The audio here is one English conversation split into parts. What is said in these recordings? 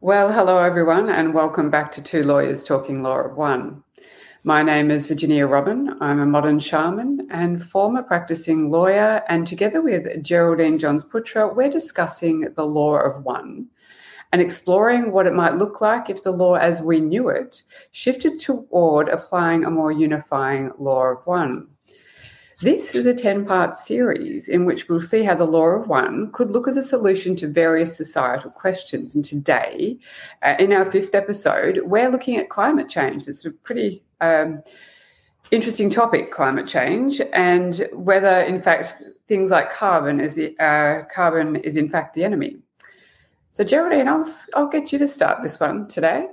Well, hello everyone, and welcome back to Two Lawyers Talking Law of One. My name is Virginia Robin. I'm a modern shaman and former practicing lawyer, and together with Geraldine Johns Putra, we're discussing the law of one and exploring what it might look like if the law as we knew it shifted toward applying a more unifying law of one. This is a 10 part series in which we'll see how the law of one could look as a solution to various societal questions. And today, uh, in our fifth episode, we're looking at climate change. It's a pretty um, interesting topic, climate change, and whether, in fact, things like carbon is the uh, carbon is in fact the enemy. So, Geraldine, I'll, I'll get you to start this one today.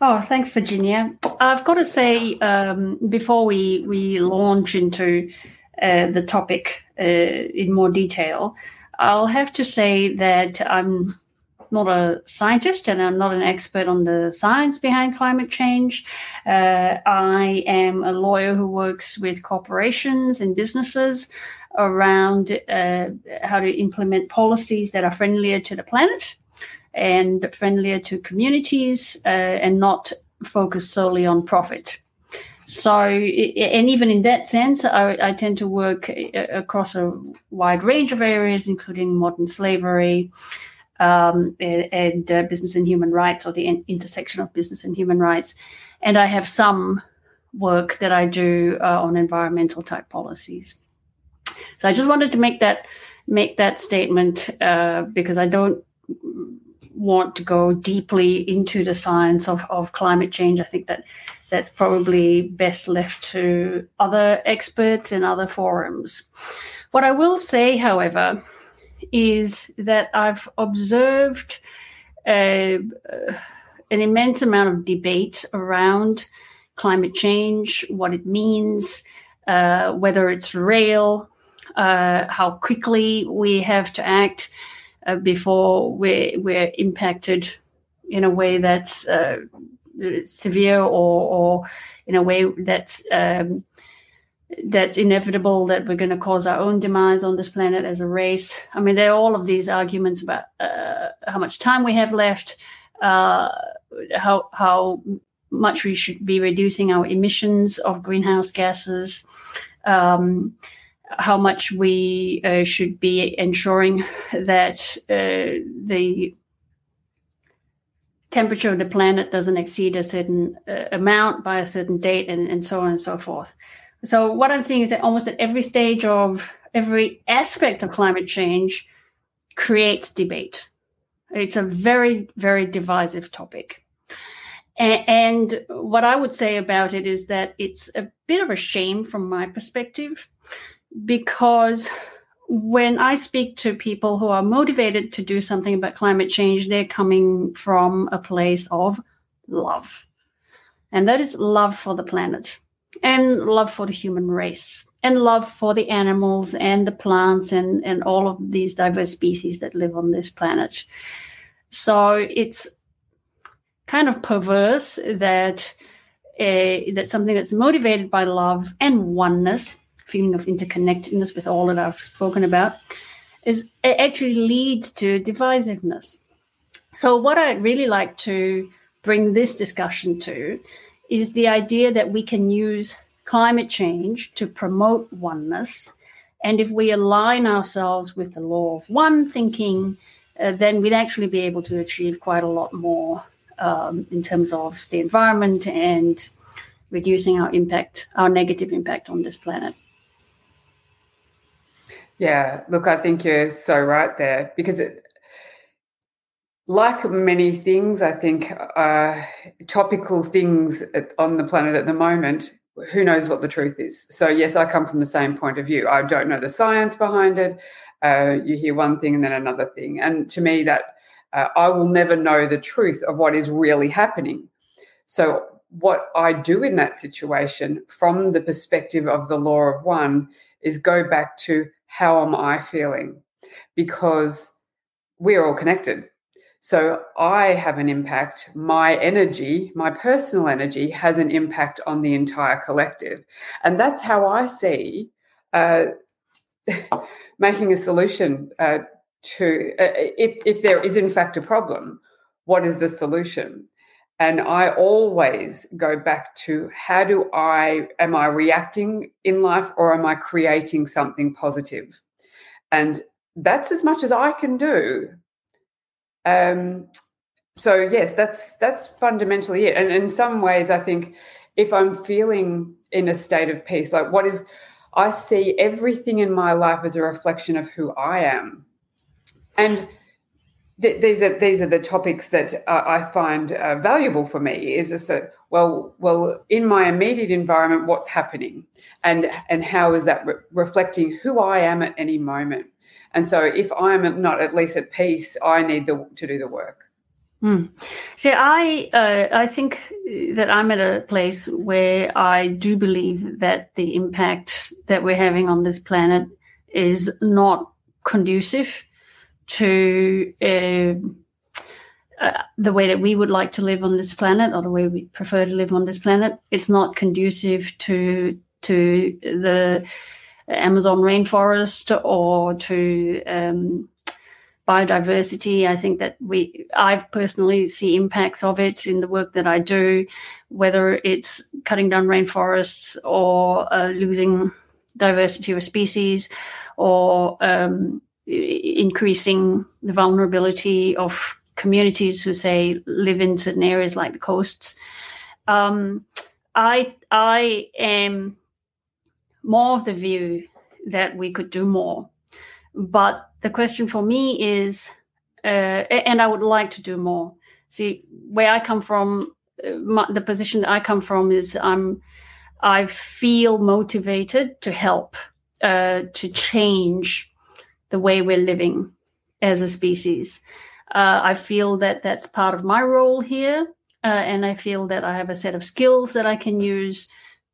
Oh, thanks, Virginia. I've got to say, um, before we, we launch into uh, the topic uh, in more detail, I'll have to say that I'm not a scientist and I'm not an expert on the science behind climate change. Uh, I am a lawyer who works with corporations and businesses around uh, how to implement policies that are friendlier to the planet and friendlier to communities uh, and not focused solely on profit. So, and even in that sense, I, I, tend to work uh, across a wide range of areas, including modern slavery um, and, and uh, business and human rights, or the intersection of business and human rights. And I have some work that I do uh, on environmental type policies. So, I just wanted to make that make that statement uh, because I don't want to go deeply into the science of, of climate change. I think that that's probably best left to other experts in other forums. What I will say, however, is that I've observed uh, an immense amount of debate around climate change, what it means, uh, whether it's real, uh, how quickly we have to act uh, before we're, we're impacted in a way that's uh, severe or, or in a way that's um, that's inevitable that we're going to cause our own demise on this planet as a race. I mean, there are all of these arguments about uh, how much time we have left, uh, how how much we should be reducing our emissions of greenhouse gases. Um, how much we uh, should be ensuring that uh, the temperature of the planet doesn't exceed a certain uh, amount by a certain date and, and so on and so forth. So what I'm seeing is that almost at every stage of every aspect of climate change creates debate. It's a very, very divisive topic. And what I would say about it is that it's a bit of a shame from my perspective because when I speak to people who are motivated to do something about climate change, they're coming from a place of love. And that is love for the planet and love for the human race and love for the animals and the plants and, and all of these diverse species that live on this planet. So it's kind of perverse that uh, that something that's motivated by love and oneness feeling of interconnectedness with all that I've spoken about, is it actually leads to divisiveness. So, what I'd really like to bring this discussion to is the idea that we can use climate change to promote oneness. And if we align ourselves with the law of one thinking, uh, then we'd actually be able to achieve quite a lot more um, in terms of the environment and reducing our impact, our negative impact on this planet. Yeah, look, I think you're so right there because it, like many things, I think uh, topical things on the planet at the moment, who knows what the truth is. So, yes, I come from the same point of view. I don't know the science behind it. Uh, you hear one thing and then another thing. And to me, that uh, I will never know the truth of what is really happening. So, what I do in that situation from the perspective of the law of one is go back to how am I feeling? Because we're all connected. So I have an impact. My energy, my personal energy, has an impact on the entire collective. And that's how I see uh, making a solution uh, to, uh, if, if there is in fact a problem, what is the solution? And I always go back to how do I, am I reacting in life or am I creating something? And that's as much as I can do. Um, so yes, that's that's fundamentally it. And in some ways, I think if I'm feeling in a state of peace, like what is, I see everything in my life as a reflection of who I am, and th- these are these are the topics that uh, I find uh, valuable for me. Is just that well, well, in my immediate environment, what's happening, and and how is that re- reflecting who I am at any moment? And so, if I'm not at least at peace, I need the, to do the work. Mm. See, I uh, I think that I'm at a place where I do believe that the impact that we're having on this planet is not conducive to uh, uh, the way that we would like to live on this planet, or the way we prefer to live on this planet. It's not conducive to to the Amazon rainforest or to um, biodiversity. I think that we, I personally see impacts of it in the work that I do, whether it's cutting down rainforests or uh, losing diversity of species or um, increasing the vulnerability of communities who say live in certain areas like the coasts. Um, I I am more of the view that we could do more, but the question for me is, uh, and I would like to do more. See, where I come from, uh, my, the position that I come from is I'm, I feel motivated to help, uh, to change the way we're living as a species. Uh, I feel that that's part of my role here, uh, and I feel that I have a set of skills that I can use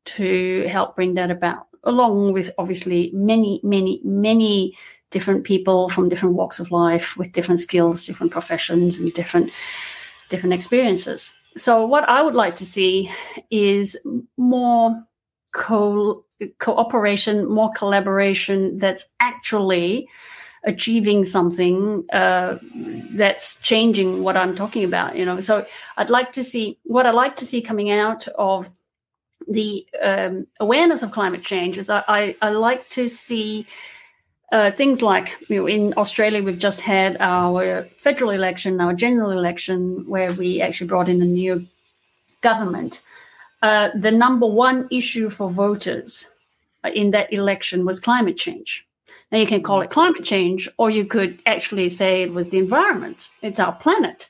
to help bring that about, along with obviously many, many, many different people from different walks of life with different skills, different professions, and different different experiences. So, what I would like to see is more co- cooperation, more collaboration that's actually achieving something uh, that's changing what I'm talking about. You know, so I'd like to see what I like to see coming out of the um, awareness of climate change is I, I, I like to see uh, things like you know, in Australia, we've just had our federal election, our general election, where we actually brought in a new government. Uh, the number one issue for voters in that election was climate change. Now, you can call it climate change, or you could actually say it was the environment, it's our planet.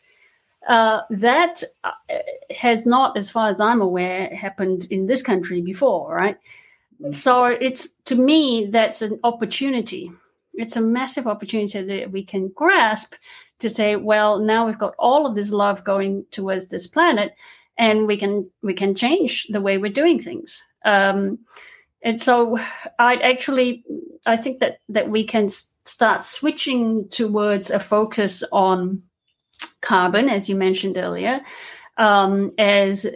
Uh, that uh, has not, as far as I'm aware, happened in this country before, right? So it's to me that's an opportunity. It's a massive opportunity that we can grasp to say, well, now we've got all of this love going towards this planet, and we can we can change the way we're doing things. Um, and so I actually I think that that we can start switching towards a focus on carbon, as you mentioned earlier, um, as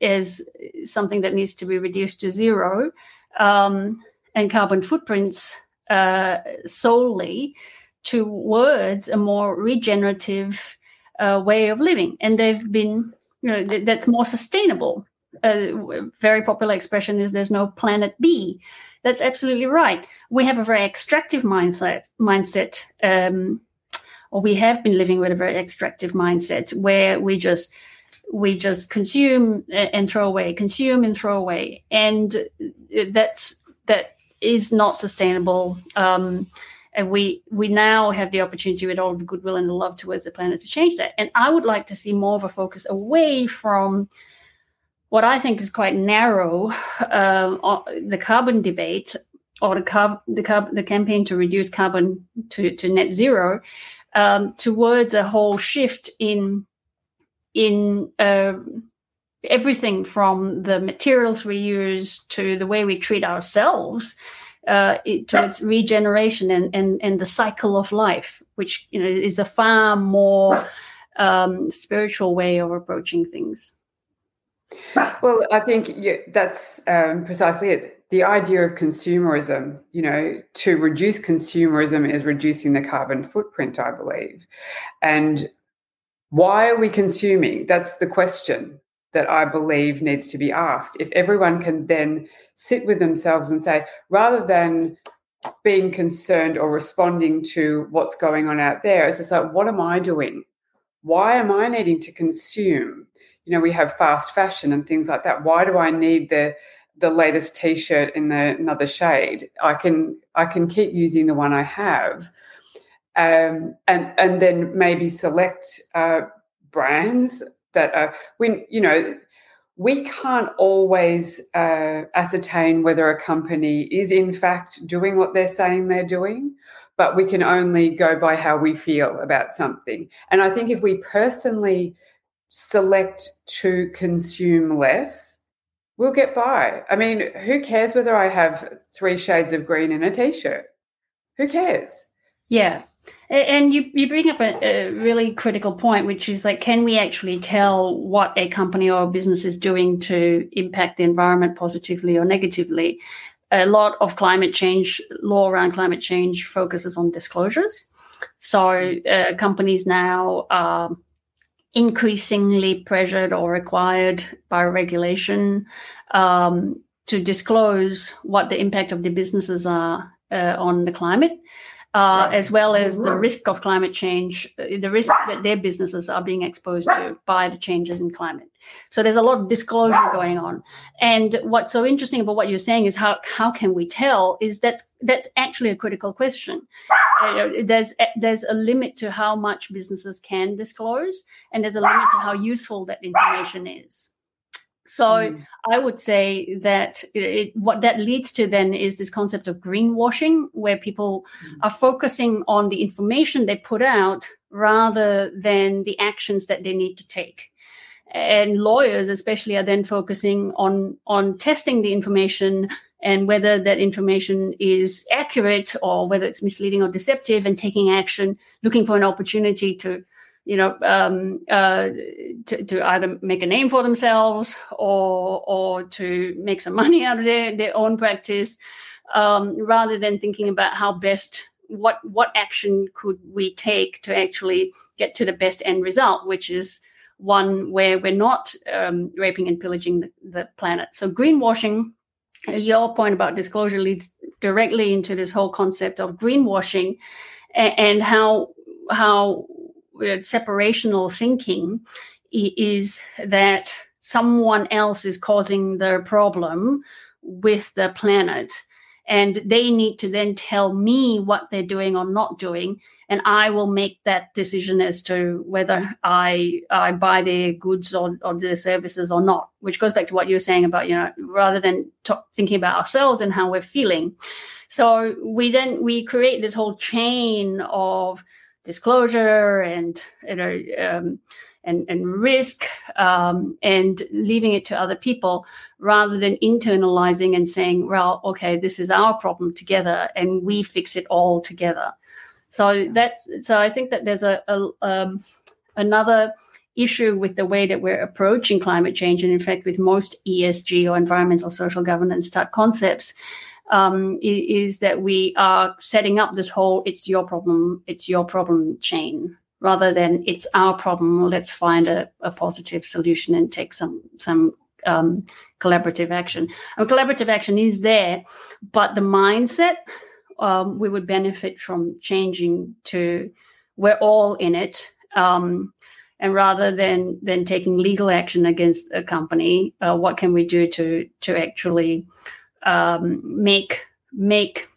as something that needs to be reduced to zero, um, and carbon footprints uh, solely towards a more regenerative uh, way of living, and they've been you know th- that's more sustainable. A very popular expression is "there's no planet B." That's absolutely right. We have a very extractive mindset mindset. Um, or we have been living with a very extractive mindset where we just we just consume and throw away, consume and throw away, and that's that is not sustainable. Um, and we we now have the opportunity with all the goodwill and the love towards the planet to change that. And I would like to see more of a focus away from what I think is quite narrow, uh, the carbon debate or the the the campaign to reduce carbon to, to net zero, um, towards a whole shift in in uh, everything from the materials we use to the way we treat ourselves uh, towards regeneration and, and, and the cycle of life, which you know is a far more um, spiritual way of approaching things. Well, I think yeah, that's um, precisely it. The idea of consumerism, you know, to reduce consumerism is reducing the carbon footprint, I believe. And why are we consuming? That's the question that I believe needs to be asked. If everyone can then sit with themselves and say, rather than being concerned or responding to what's going on out there, it's just like, what am I doing? Why am I needing to consume? You know, we have fast fashion and things like that. Why do I need the the latest t-shirt in the another shade? I can I can keep using the one I have. Um, and and then maybe select uh, brands that are when you know we can't always uh, ascertain whether a company is in fact doing what they're saying they're doing, but we can only go by how we feel about something. And I think if we personally select to consume less, we'll get by. I mean, who cares whether I have three shades of green in a t shirt? Who cares? Yeah. And you, you bring up a, a, really critical point, which is like, can we actually tell what a company or a business is doing to impact the environment positively or negatively? A lot of climate change, law around climate change focuses on disclosures. So uh, companies now are increasingly pressured or required by regulation um, to disclose what the impact of the businesses are uh, on the climate uh, as well as the risk of climate change, uh, the risk that their businesses are being exposed to by the changes in climate. So there's a lot of disclosure going on. And what's so interesting about what you're saying is how how can we tell? Is that that's actually a critical question. Uh, there's there's a limit to how much businesses can disclose, and there's a limit to how useful that information is. So mm. I would say that it, what that leads to then is this concept of greenwashing, where people mm. are focusing on the information they put out rather than the actions that they need to take. And lawyers, especially, are then focusing on on testing the information and whether that information is accurate or whether it's misleading or deceptive, and taking action, looking for an opportunity to you know, um, uh, to, to, either make a name for themselves or or to make some money out of their, their own practice, um, rather than thinking about how best what what action could we take to actually get to the best end result, which is one where we're not um, raping and pillaging the, the planet. So greenwashing. Your point about disclosure leads directly into this whole concept of greenwashing and, and how how Uh, separational thinking is that someone else is causing the problem with the planet. And they need to then tell me what they're doing or not doing. And i will make that decision as to whether i i buy their goods or, or their services or not which goes back to what you were saying about you know rather than t- thinking about ourselves and how we're feeling. So we then we create this whole chain of disclosure and you know um, and and risk um, and leaving it to other people rather than internalizing and saying well okay this is our problem together and we fix it all together. So that's so i think that there's a, a um, another issue with the way that we're approaching climate change and in fact with most esg or environmental social governance type concepts um, is that we are setting up this whole "it's your problem, it's your problem" chain rather than "it's our problem." Let's find a, a positive solution and take some some um, collaborative action. And collaborative action is there, but the mindset um, we would benefit from changing to we're all in it. Um, and rather than than taking legal action against a company, uh, what can we do to to actually um, make make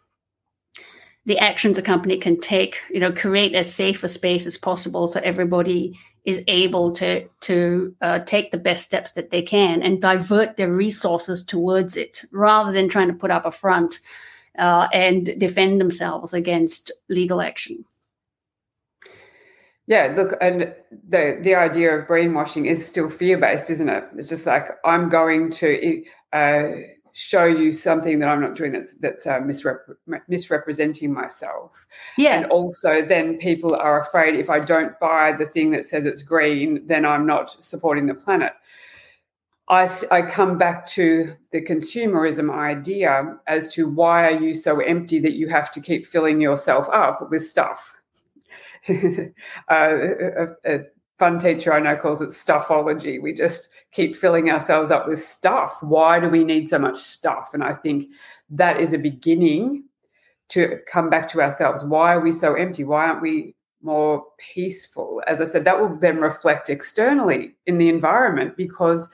the actions a company can take, you know, create as safe a space as possible so everybody is able to to uh, take the best steps that they can and divert their resources towards it, rather than trying to put up a front uh, and defend themselves against legal action. Yeah, look, and the the idea of brainwashing is still fear based, isn't it? It's just like I'm going to. Uh, show you something that I'm not doing that's that's uh, misrep- misrepresenting myself. Yeah. And also, then people are afraid if I don't buy the thing that says it's green, then I'm not supporting the planet. I, I come back to the consumerism idea as to why are you so empty that you have to keep filling yourself up with stuff. uh, a, a, fun teacher I know calls it stuffology. We just keep filling ourselves up with stuff. Why do we need so much stuff? And I think that is a beginning to come back to ourselves. Why are we so empty? Why aren't we more peaceful? As I said, that will then reflect externally in the environment because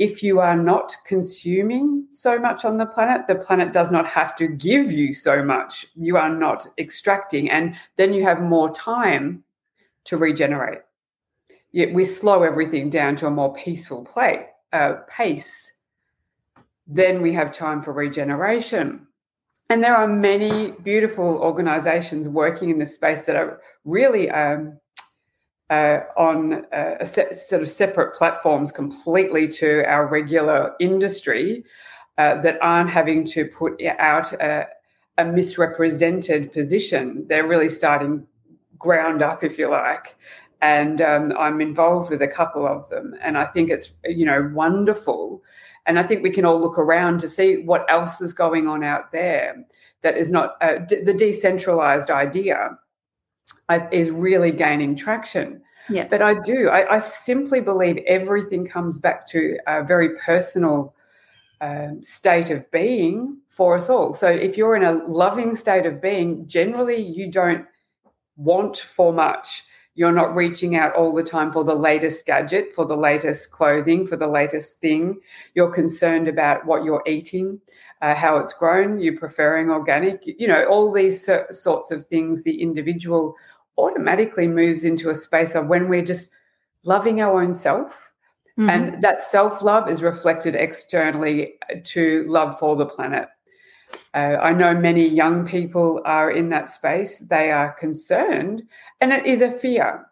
if you are not consuming so much on the planet, the planet does not have to give you so much. You are not extracting, and then you have more time to regenerate. Yet we slow everything down to a more peaceful play, uh, pace. Then we have time for regeneration. And there are many beautiful organizations working in this space that are really um, uh, on uh, se- sort of separate platforms completely to our regular industry uh, that aren't having to put out a, a, misrepresented position. They're really starting ground up, if you like. And um, I'm involved with a couple of them, and I think it's you know wonderful. And I think we can all look around to see what else is going on out there that is not uh, d- the decentralized idea is really gaining traction. Yeah. But I do. I, I, simply believe everything comes back to a very personal um, state of being for us all. So if you're in a loving state of being, generally you don't want for much. You're not reaching out all the time for the latest gadget, for the latest clothing, for the latest thing. You're concerned about what you're eating, uh, how it's grown. You're preferring organic. You know, all these sorts of things the individual automatically moves into a space of when we're just loving our own self. Mm-hmm. And that self love is reflected externally to love for the planet. Uh, I know many young people are in that space. They are concerned, and it is a fear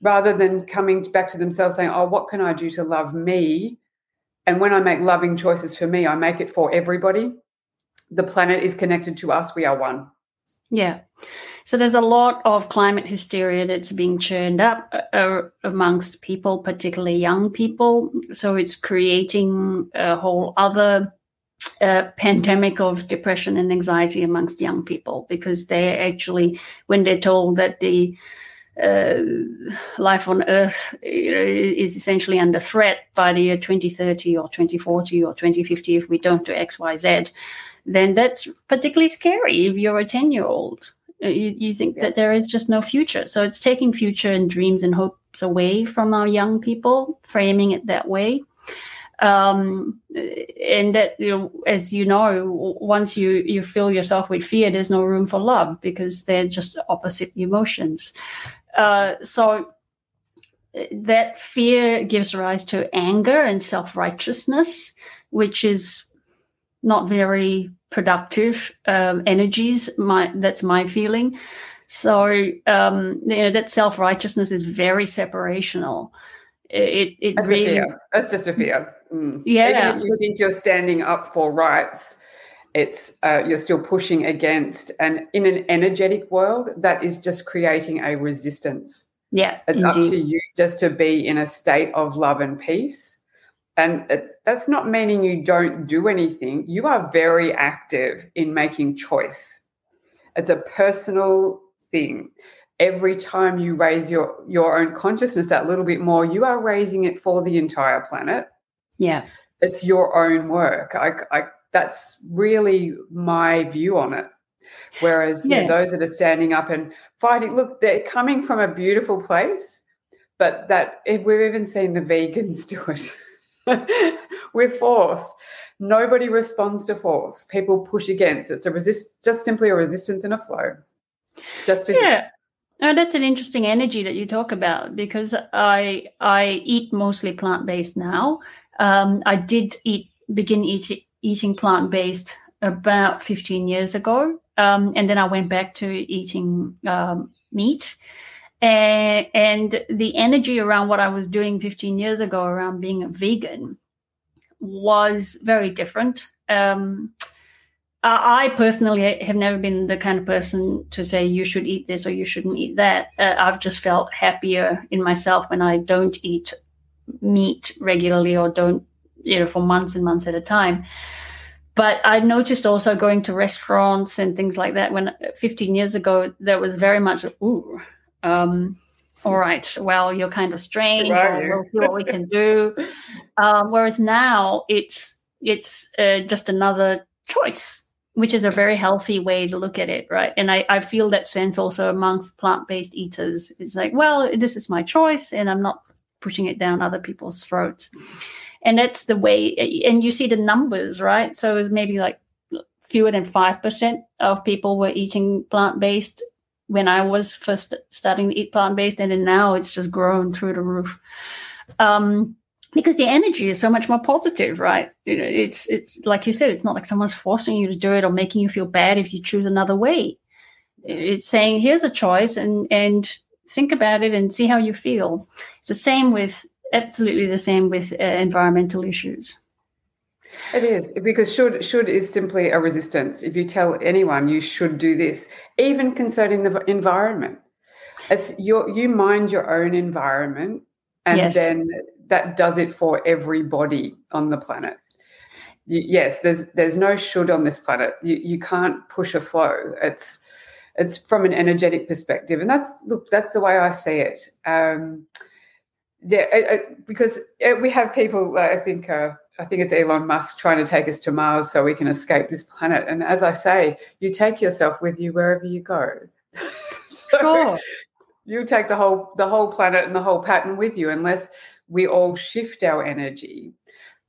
rather than coming back to themselves saying, Oh, what can I do to love me? And when I make loving choices for me, I make it for everybody. The planet is connected to us. We are one. Yeah. So there's a lot of climate hysteria that's being churned up uh, amongst people, particularly young people. So it's creating a whole other uh, pandemic of depression and anxiety amongst young people because they're actually, when they're told that the uh, life on Earth you know, is essentially under threat by the year 2030 or 2040 or 2050 if we don't do X, Y, Z, then that's particularly scary if you're a 10 year old. Uh, you, you think yeah. that there is just no future. So it's taking future and dreams and hopes away from our young people, framing it that way. Um, and that you know, as you know, once you you fill yourself with fear, there's no room for love because they're just opposite emotions. Uh, so uh, that fear gives rise to anger and self righteousness, which is not very productive um, energies. My that's my feeling. So um, you know that self righteousness is very separational. It it that's really. That's just a fear. Mm. Yeah. Even if you think you're standing up for rights, it's uh, you're still pushing against. And in an energetic world, that is just creating a resistance. Yeah, it's indeed. up to you just to be in a state of love and peace and that's not meaning you don't do anything. You are very active in making choice. It's a personal thing. Every time you raise your, your own consciousness that little bit more, you are raising it for the entire planet. Yeah. It's your own work. I, I, that's really my view on it. Whereas yeah. you know, those that are standing up and fighting, look, they're coming from a beautiful place, but that we've even seen the vegans do it. with force. Nobody responds to force. People push against. It's a resist, just simply a resistance and a flow. Just because. Yeah. Oh, that's an interesting energy that you talk about because I I eat mostly plant based now. Um, I did eat begin eat, eating plant based about 15 years ago, um, and then I went back to eating um, meat and, and the energy around what I was doing 15 years ago around being a vegan was very different. Um, I personally have never been the kind of person to say you should eat this or you shouldn't eat that. Uh, I've just felt happier in myself when I don't eat meat regularly or don't, you know, for months and months at a time. But I noticed also going to restaurants and things like that when 15 years ago, there was very much, ooh, um, all right, well, you're kind of strange, or we'll see what we can do. Um, whereas now it's it's uh, just another choice, which is a very healthy way to look at it, right? And I, I feel that sense also amongst plant based eaters. It's like, well, this is my choice, and I'm not pushing it down other people's throats. And that's the way, and you see the numbers, right? So it's maybe like fewer than 5% of people were eating plant based when I was first starting to eat plant based, and then now it's just grown through the roof. Um, because the energy is so much more positive, right? You know, it's it's like you said, it's not like someone's forcing you to do it or making you feel bad if you choose another way. It's saying here's a choice and and think about it and see how you feel. It's the same with absolutely the same with uh, environmental issues. It is because should should is simply a resistance. If you tell anyone you should do this, even concerning the environment, it's your you mind your own environment, and yes. then that does it for everybody on the planet. You, yes, there's there's no should on this planet. You you can't push a flow. It's it's from an energetic perspective, and that's look that's the way I see it. Um, yeah, because it, we have people. Uh, I think uh, I think it's Elon Musk trying to take us to Mars so we can escape this planet. And as I say, you take yourself with you wherever you go. so sure. You take the whole the whole planet and the whole pattern with you, unless we all shift our energy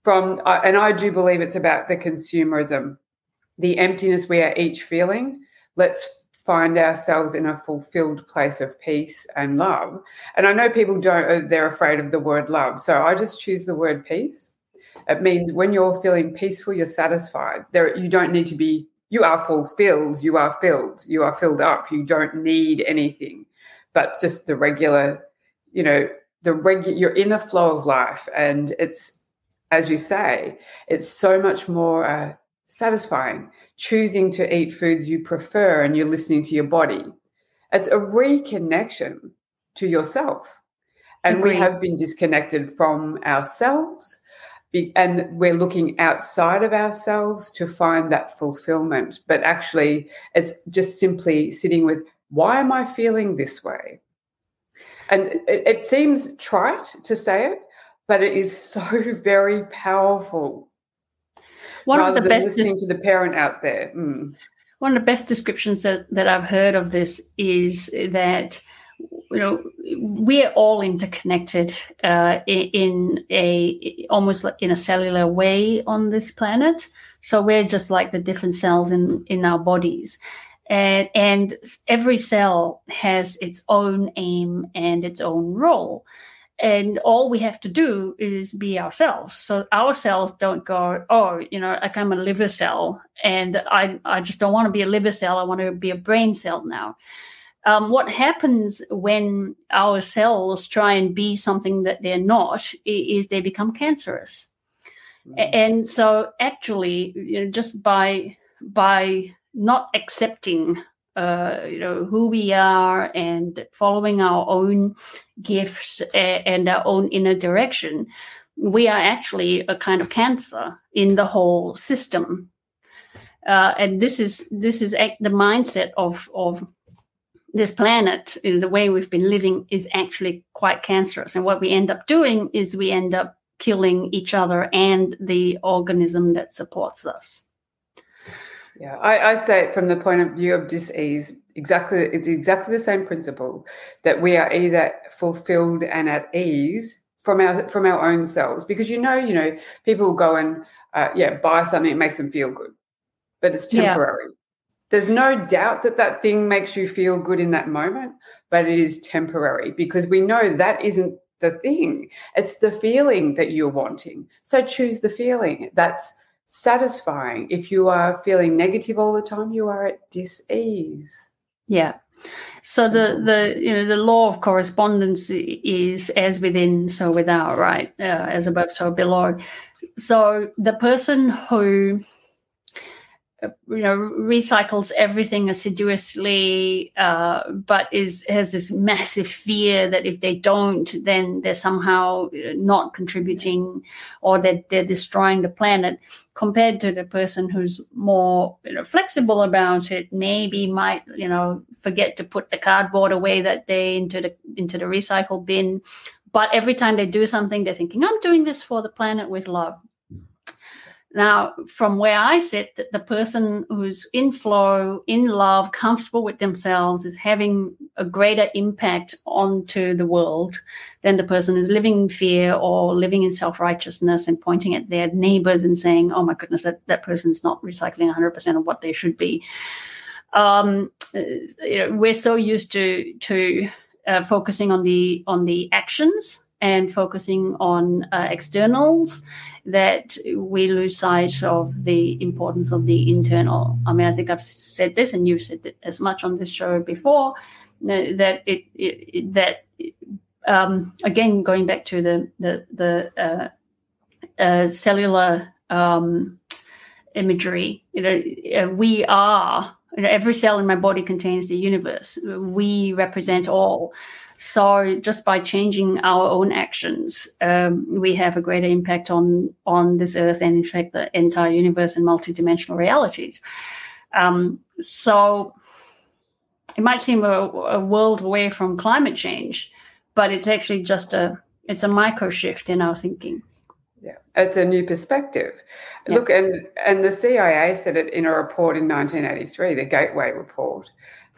from, uh, and I do believe it's about the consumerism, the emptiness we are each feeling. Let's find ourselves in a fulfilled place of peace and love. And I know people don't, uh, they're afraid of the word love. So I just choose the word peace. It means when you're feeling peaceful, you're satisfied. There, you don't need to be, you are fulfilled, you are filled, you are filled up. You don't need anything but just the regular, you know, the regular you're in the flow of life and it's as you say it's so much more uh, satisfying choosing to eat foods you prefer and you're listening to your body it's a reconnection to yourself and Agreed. we have been disconnected from ourselves and we're looking outside of ourselves to find that fulfillment but actually it's just simply sitting with why am i feeling this way and it, it seems trite to say it, but it is so very powerful. One of the best listening to the parent out there. Mm. One of the best descriptions that, that I've heard of this is that you know we're all interconnected uh, in a almost like in a cellular way on this planet. So we're just like the different cells in in our bodies, and, and every cell has its own aim and its own role and all we have to do is be ourselves. So our cells don't go oh you know like i'm a liver cell and i, I just don't want to be a liver cell. I want to be a brain cell now. Um, what happens when our cells try and be something that they're not is they become cancerous. Mm. and so actually you know just by by not accepting uh, you know who we are and following our own gifts and our own inner direction we are actually a kind of cancer in the whole system. Uh, and this is this is the mindset of of this planet the way we've been living is actually quite cancerous. And what we end up doing is we end up killing each other and the organism that supports us yeah, I, I say it from the point of view of dis-ease. Exactly, it's exactly the same principle that we are either fulfilled and at ease from our from our own selves, because you know, you know, people go and uh, yeah buy something, it makes them feel good, but it's temporary. Yeah. There's no doubt that that thing makes you feel good in that moment, but it is temporary because we know that isn't the thing. It's the feeling that you're wanting. So choose the feeling. That's satisfying. If you are feeling negative all the time, you are at dis-ease. Yeah. So the the you know the law of correspondence is as within, so without, right? Uh, as above, so below. So the person who you know recycles everything assiduously uh, but is has this massive fear that if they don't then they're somehow not contributing or that they're destroying the planet. Compared to the person who's more you know, flexible about it maybe might you know forget to put the cardboard away that day into the into the recycle bin. But every time they do something they're thinking i'm doing this for the planet with love now, from where I sit, the person who's in flow, in love, comfortable with themselves is having a greater impact onto the world than the person who's living in fear or living in self righteousness and pointing at their neighbors and saying, oh my goodness, that, that person's not recycling 100% of what they should be. Um, you know, we're so used to, to uh, focusing on the on the actions and focusing on uh, externals that we lose sight of the importance of the internal. I mean, I think I've said this, and you've said it as much on this show before. That it, it that um, again going back to the the the uh, uh, cellular um, imagery. You know, uh, we are. Every cell in my body contains the universe. We represent all. So just by changing our own actions, um, we have a greater impact on on this earth and in fact the entire universe and multidimensional realities. Um, so it might seem a, a, world away from climate change, but it's actually just a it's a micro shift in our thinking. Yeah, it's a new perspective. Yeah. Look, and and the CIA said it in a report in 1983, the Gateway Report,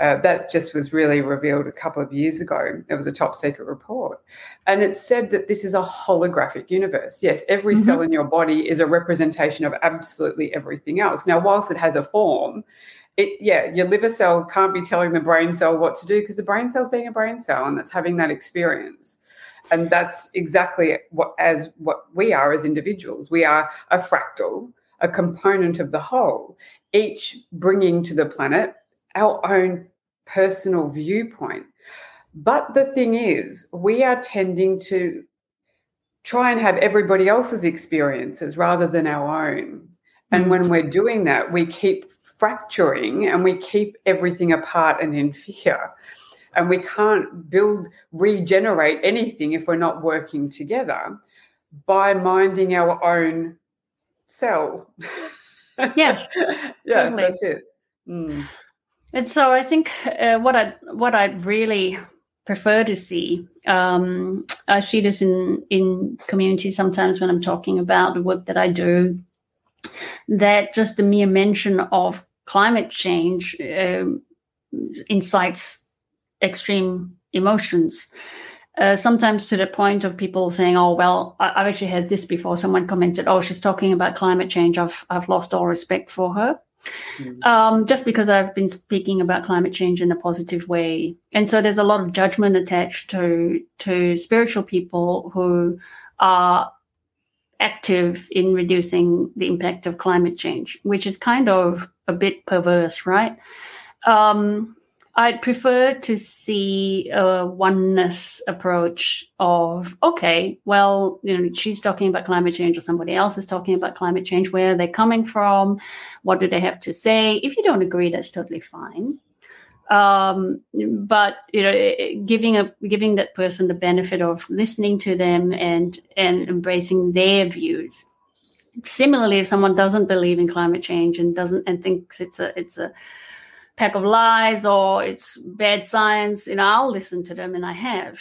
uh, that just was really revealed a couple of years ago. It was a top secret report. And it said that this is a holographic universe. Yes, every mm-hmm. cell in your body is a representation of absolutely everything else. Now, whilst it has a form, it yeah, your liver cell can't be telling the brain cell what to do because the brain cell's being a brain cell and it's having that experience. And that's exactly what as what we are as individuals. We are a fractal, a component of the whole, each bringing to the planet our own personal viewpoint. But the thing is, we are tending to try and have everybody else's experiences rather than our own. And when we're doing that, we keep fracturing and we keep everything apart and in fear. And we can't build, regenerate anything if we're not working together by minding our own cell. Yes. yeah, totally. that's it. Mm. And so I think uh, what I what I'd really prefer to see, um, I see this in in communities sometimes when I'm talking about the work that I do, that just the mere mention of climate change um, incites extreme emotions. Uh, sometimes to the point of people saying, "Oh, well, I- have actually had this before." Someone commented, "Oh, she's talking about climate change. I've I've lost all respect for her." Mm. Um, just because I've been speaking about climate change in a positive way, and so there's a lot of judgment attached to to spiritual people who are active in reducing the impact of climate change, which is kind of a bit perverse, right? Um, I'd prefer to see a oneness approach of, okay, well, you know, she's talking about climate change or somebody else is talking about climate change. Where are they coming from? What do they have to say? If you don't agree, that's totally fine. Um, but you know, giving a giving that person the benefit of listening to them and and embracing their views. Similarly, if someone doesn't believe in climate change and doesn't and thinks it's a it's a pack of lies or it's bad science, you know, I'll listen to them and I have.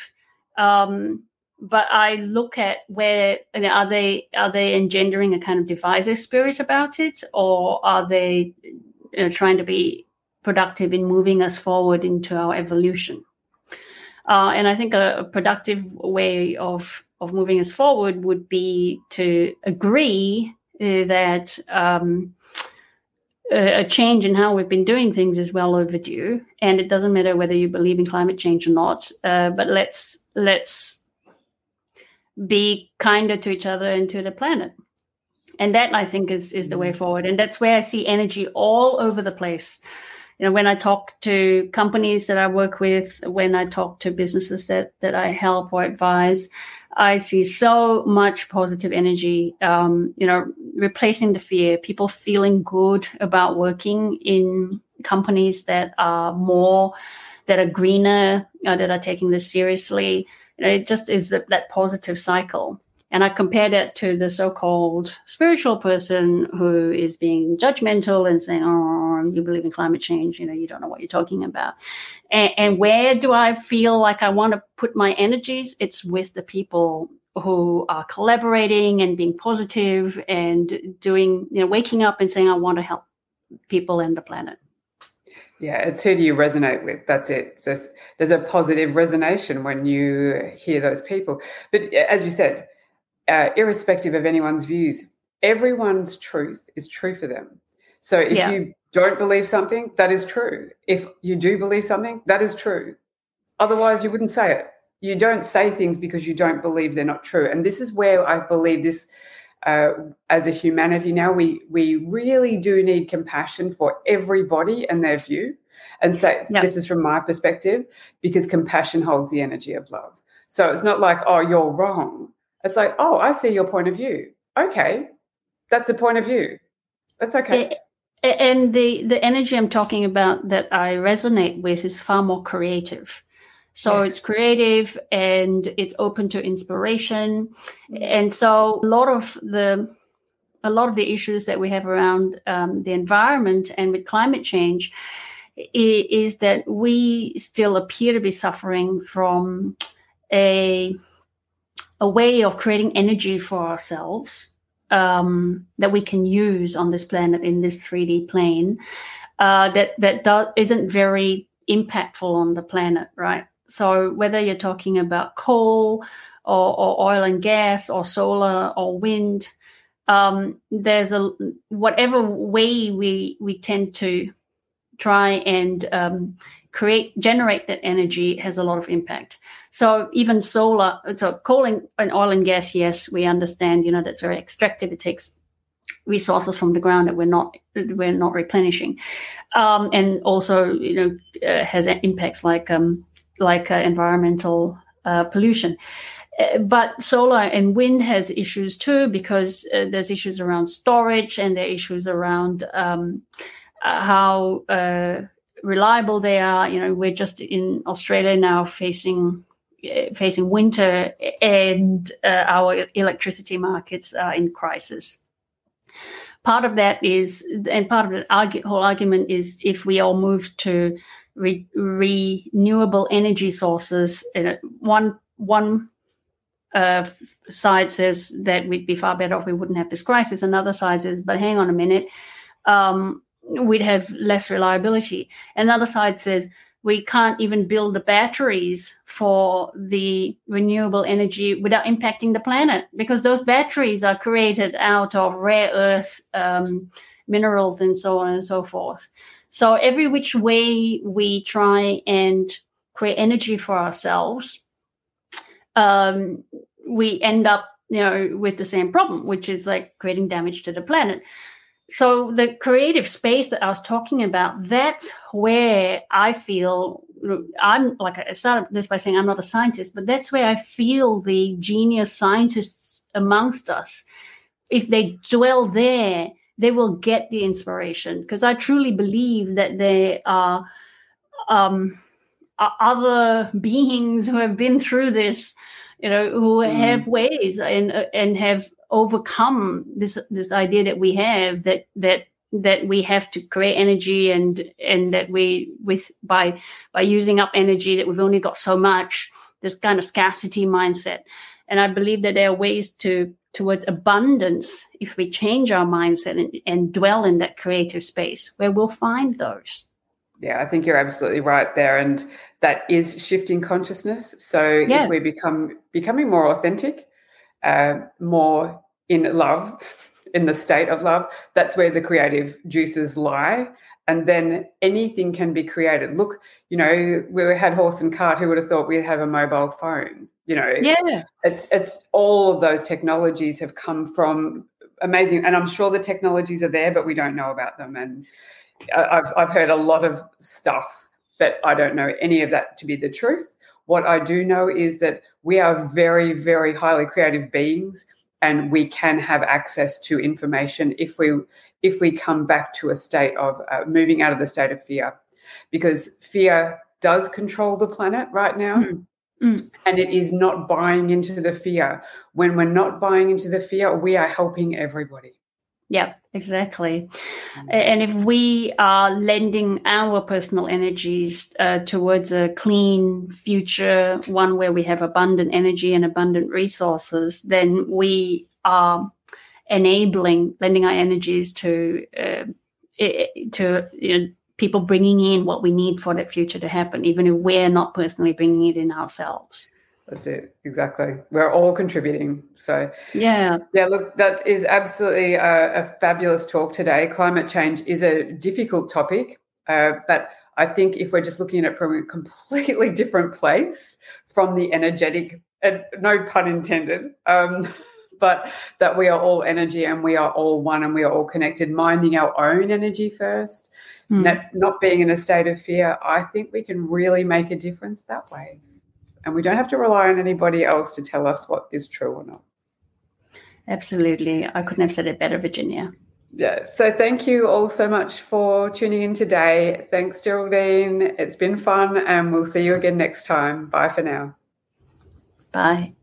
Um, but I look at where you know, are they are they engendering a kind of divisive spirit about it, or are they you know, trying to be productive in moving us forward into our evolution? Uh, and I think a, a, productive way of of moving us forward would be to agree uh, that um, a change in how we've been doing things is well overdue, and it doesn't matter whether you believe in climate change or not. Uh, but let's let's be kinder to each other and to the planet, and that I think is is the way mm. forward. And that's where I see energy all over the place. You know, when I talk to companies that I work with, when I talk to businesses that that I help or advise, I see so much positive energy. Um, you know, replacing the fear, people feeling good about working in companies that are more, that are greener, uh, that are taking this seriously. You know, it just is that, that positive cycle. And I compare that to the so-called spiritual person who is being judgmental and saying, "Oh, you believe in climate change? You know, you don't know what you're talking about." And, and where do I feel like I want to put my energies? It's with the people who are collaborating and being positive and doing, you know, waking up and saying, "I want to help people and the planet." Yeah, it's who do you resonate with? That's it. There's, there's a positive resonation when you hear those people. But as you said, uh, irrespective of anyone's views, everyone's truth is true for them. So if yeah. you don't believe something, that is true. If you do believe something, that is true. Otherwise, you wouldn't say it. You don't say things because you don't believe they're not true. And this is where I believe this, uh, as a humanity now, we we really do need compassion for everybody and their view. And so yep. this is from my perspective because compassion holds the energy of love. So it's not like, oh, you're wrong. It's like, oh, I see your point of view. Okay, that's a point of view. That's okay. And the the energy I'm talking about that I resonate with is far more creative. So yes. it's creative and it's open to inspiration. And so a lot of the a lot of the issues that we have around um, the environment and with climate change is that we still appear to be suffering from a a way of creating energy for ourselves um, that we can use on this planet in this 3D plane uh, that that do- isn't very impactful on the planet, right? So whether you're talking about coal or, or oil and gas or solar or wind, um, there's a whatever way we we tend to try and um, create generate that energy has a lot of impact. So even solar so coal and, oil and gas yes we understand you know that's very extractive. It takes resources from the ground that we're not we're not replenishing. Um, and also you know uh, has impacts like um, like uh, environmental uh, pollution. Uh, but solar and wind has issues too because uh, there's issues around storage and there are issues around um, uh, how reliable they are. You know, we're just in Australia now facing uh, facing winter, and uh, our electricity markets are in crisis. Part of that is, and part of the whole argument is, if we all move to re- renewable energy sources, uh, one one uh, side says that we'd be far better off we wouldn't have this crisis. Another side says, but hang on a minute, um, we'd have less reliability. Another side says we can't even build the batteries for the renewable energy without impacting the planet because those batteries are created out of rare earth um, minerals and so on and so forth. So every which way we try and create energy for ourselves, um, we end up you know with the same problem, which is like creating damage to the planet so the creative space that I was talking about, that's where I feel I'm like I started this by saying I'm not a scientist, but that's where I feel the genius scientists amongst us, if they dwell there, they will get the inspiration. Because I truly believe that there are um, other beings who have been through this, you know, who mm. have ways and and have overcome this this idea that we have that that that we have to create energy and and that we with by by using up energy that we've only got so much this kind of scarcity mindset. And i believe that there are ways to towards abundance if we change our mindset and, and dwell in that creative space where we'll find those. Yeah i think you're absolutely right there and that is shifting consciousness. So yeah. if we become becoming more authentic uh, more in love, in the state of love, that's where the creative juices lie. And then anything can be created. Look, you know, we had horse and cart. Who would have thought we'd have a mobile phone? You know, yeah. It's it's all of those technologies have come from amazing, and I'm sure the technologies are there, but we don't know about them. And I've I've heard a lot of stuff, but I don't know any of that to be the truth. What I do know is that we are very, very highly creative beings and we can have access to information if we if we come back to a state of uh, moving out of the state of fear because fear does control the planet right now mm. Mm. and it is not buying into the fear when we're not buying into the fear we are helping everybody yeah, exactly. Mm. And if we are lending our personal energies uh, towards a clean future, one where we have abundant energy and abundant resources, then we are enabling lending our energies to uh, to you know, people bringing in what we need for that future to happen, even if we're not personally bringing it in ourselves. That's it. Exactly. We're all contributing. So, yeah. Yeah, look, that is absolutely a, a fabulous talk today. Climate change is a difficult topic, uh, but I think if we're just looking at it from a completely different place, from the energetic, and no pun intended, um, but that we are all energy and we are all one and we are all connected, minding our own energy first, mm. not, not being in a state of fear, I think we can really make a difference that way and we don't have to rely on anybody else to tell us what is true or not. Absolutely. I couldn't have said it better, Virginia. Yeah. So thank you all so much for tuning in today. Thanks, Geraldine. It's been fun, and we'll see you again next time. Bye for now. Bye.